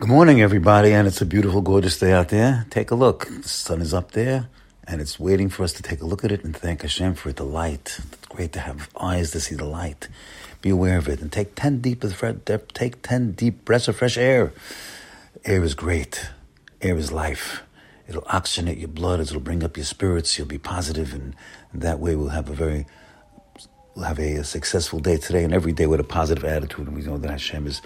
Good morning, everybody, and it's a beautiful, gorgeous day out there. Take a look. The sun is up there, and it's waiting for us to take a look at it and thank Hashem for the light. It's great to have eyes to see the light. Be aware of it and take ten deep, take ten deep breaths of fresh air. Air is great. Air is life. It'll oxygenate your blood. It'll bring up your spirits. You'll be positive, and, that way we'll have a very we'll have a, a, successful day today and every day with a positive attitude. And we know that Hashem is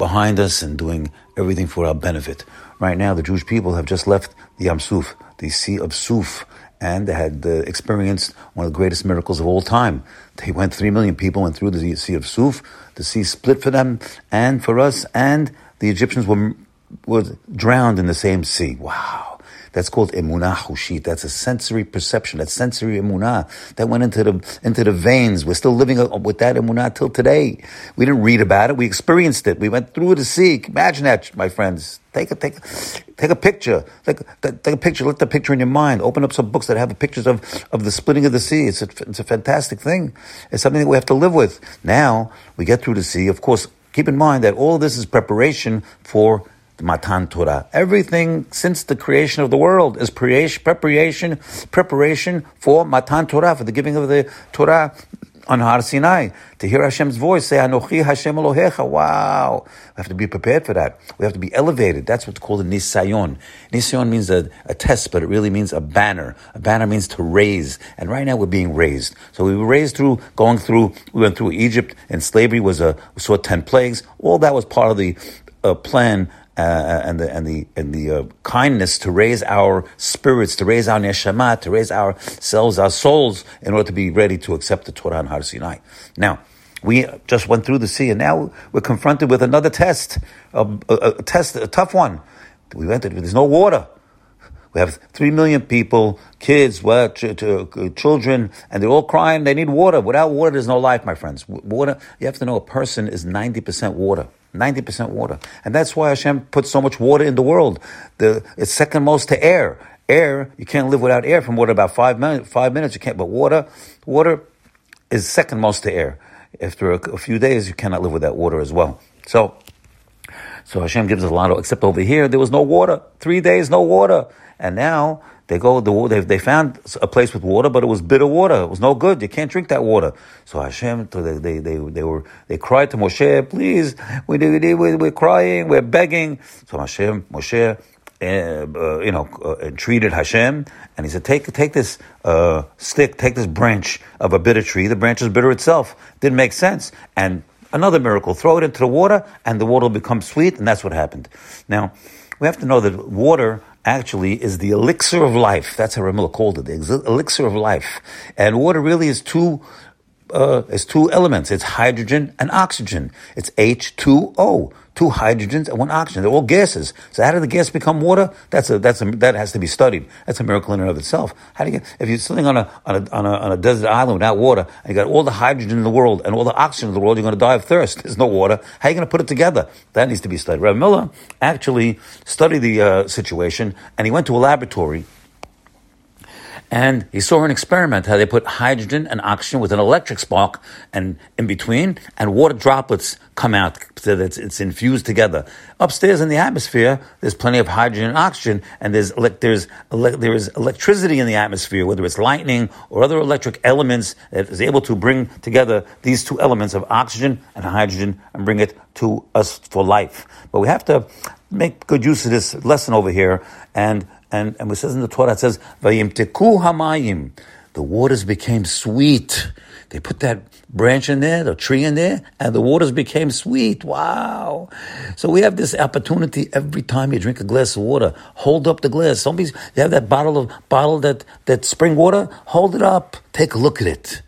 behind us and doing everything for our benefit. Right now, the Jewish people have just left the Yam Suf, the Sea of Suf, and they had uh, experienced one of the greatest miracles of all time. They went, three million people went through the Sea of Suf. The sea split for them and for us, and the Egyptians were, were drowned in the same sea. Wow. That's called emunah chushit. That's a sensory perception. That sensory emunah that went into the into the veins. We're still living with that emunah till today. We didn't read about it. We experienced it. We went through the sea. Imagine that, my friends. Take a take take a picture. Take, take a picture. Let the picture in your mind. Open up some books that have pictures of, of the splitting of the sea. It's a, it's a fantastic thing. It's something that we have to live with. Now we get through the sea. Of course, keep in mind that all this is preparation for Matan Torah. Everything since the creation of the world is preparation, preparation for Matan Torah, for the giving of the Torah on Har Sinai. To hear Hashem's voice, say, Anochi Hashem Elohecha. Wow. We have to be prepared for that. We have to be elevated. That's what's called a nisayon. Nisayon means a, a test, but it really means a banner. A banner means to raise. And right now we're being raised. So we were raised through, going through, we went through Egypt and slavery was a, we saw 10 plagues. All that was part of the uh, plan uh, and the and the and the uh, kindness to raise our spirits, to raise our neshama, to raise ourselves, our souls, in order to be ready to accept the Torah and Har Sinai. Now, we just went through the sea, and now we're confronted with another test, a, a, a test, a tough one. We went. To, there's no water. We have three million people, kids, ch- ch- children, and they're all crying. They need water. Without water, there's no life, my friends. Water. You have to know a person is ninety percent water. 90% water. And that's why Hashem put so much water in the world. The, it's second most to air. Air, you can't live without air from water about five minutes, five minutes you can't, but water, water is second most to air. After a, a few days, you cannot live without water as well. So, so Hashem gives us a lot of, except over here, there was no water. Three days, no water. And now they go, they, they found a place with water, but it was bitter water. It was no good. You can't drink that water. So Hashem, they, they, they, they were, they cried to Moshe, please, we, we, we, we're crying, we're begging. So Hashem, Moshe, uh, uh, you know, uh, entreated Hashem, and he said, "Take, take this uh, stick, take this branch of a bitter tree. The branch is bitter itself. Didn't make sense. And another miracle: throw it into the water, and the water will become sweet. And that's what happened. Now, we have to know that water actually is the elixir of life. That's how Rav Miller called it, the elixir of life. And water really is two, uh, is two elements. It's hydrogen and oxygen. It's H2O. Two hydrogens and one oxygen. They're all gases. So how did the gas become water? That's a, that's a, that has to be studied. That's a miracle in and of itself. How do you get, if you're sitting on a, on a, on a, on a desert island without water, and you got all the hydrogen in the world and all the oxygen in the world, you're going to die of thirst. There's no water. How are you going to put it together? That needs to be studied. Rav Miller actually studied the uh, situation, and he went to a laboratory and he saw an experiment how they put hydrogen and oxygen with an electric spark and in between, and water droplets come out so that it's, it's infused together. Upstairs in the atmosphere, there's plenty of hydrogen and oxygen, and there's there's there is electricity in the atmosphere, whether it's lightning or other electric elements that is able to bring together these two elements of oxygen and hydrogen and bring it to us for life. But we have to make good use of this lesson over here and and, and it says in the Torah, it says, Vayimteku hamayim. The waters became sweet. They put that branch in there, the tree in there, and the waters became sweet. Wow. So we have this opportunity every time you drink a glass of water. Hold up the glass. Somebody's, you have that bottle of, bottle that, that spring water, hold it up. Take a look at it.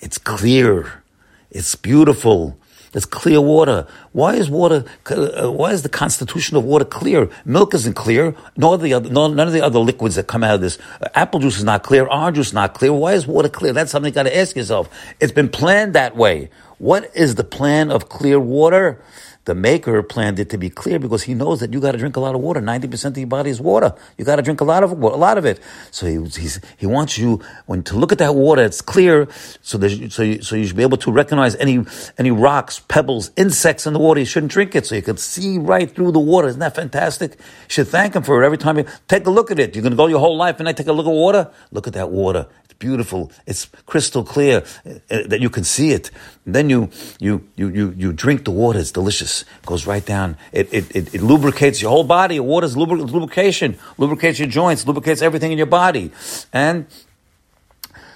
It's clear. It's beautiful. It's clear water. Why is water? Uh, why is the constitution of water clear? Milk isn't clear. Nor the other, none of the other liquids that come out of this. Uh, apple juice is not clear. Orange juice is not clear. Why is water clear? That's something you got to ask yourself. It's been planned that way. What is the plan of clear water? the maker planned it to be clear because he knows that you got to drink a lot of water. 90% of your body is water. You got to drink a lot of a lot of it. So he, he wants you when to look at that water, it's clear so so you, so you should be able to recognize any any rocks, pebbles, insects in the water. You shouldn't drink it so you could see right through the water. Isn't that fantastic? You should thank him for it every time you take a look at it. You're going to go your whole life and I take a look at water. Look at that water It's beautiful. It's crystal clear uh, that you can see it. And then you, you, you, you, you drink the water. It's delicious. It goes right down. It, it, it, it lubricates your whole body. Water is lubrication, lubricates your joints, lubricates everything in your body. And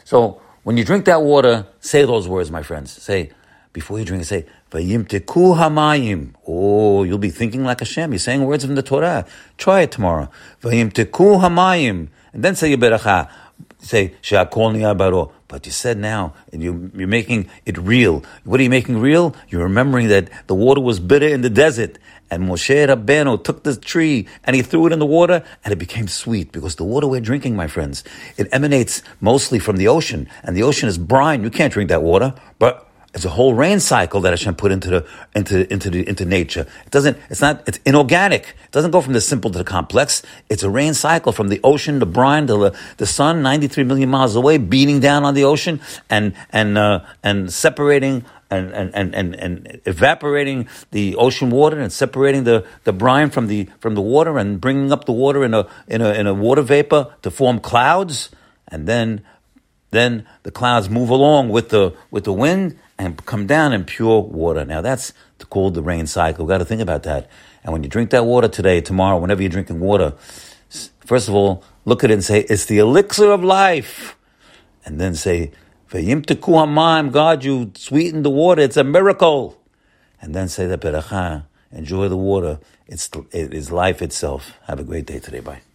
so when you drink that water, say those words, my friends. Say, before you drink it, say, Vayimteku hamayim. Oh, you'll be thinking like Hashem. You're saying words from the Torah. Try it tomorrow. Vayimteku hamayim. And then say your beracha say She'akol Baro. But you said now, and you, you're making it real. What are you making real? You're remembering that the water was bitter in the desert, and Moshe Rabbeinu took the tree and he threw it in the water, and it became sweet because the water we're drinking, my friends, it emanates mostly from the ocean, and the ocean is brine. You can't drink that water, but it's a whole rain cycle that Hashem put into the into into the into nature. It doesn't. It's not. It's inorganic. It doesn't go from the simple to the complex. It's a rain cycle from the ocean, the brine, to the the sun, ninety three million miles away, beating down on the ocean and and uh, and separating and, and, and, and, evaporating the ocean water and separating the, the brine from the from the water and bringing up the water in a in a in a water vapor to form clouds and then then the clouds move along with the with the wind and come down in pure water. Now that's called the rain cycle. We've got to think about that. And when you drink that water today, tomorrow, whenever you're drinking water, first of all, look at it and say, it's the elixir of life. And then say, God, you sweetened the water. It's a miracle. And then say the beracha. Enjoy the water. It's, it is life itself. Have a great day today. Bye.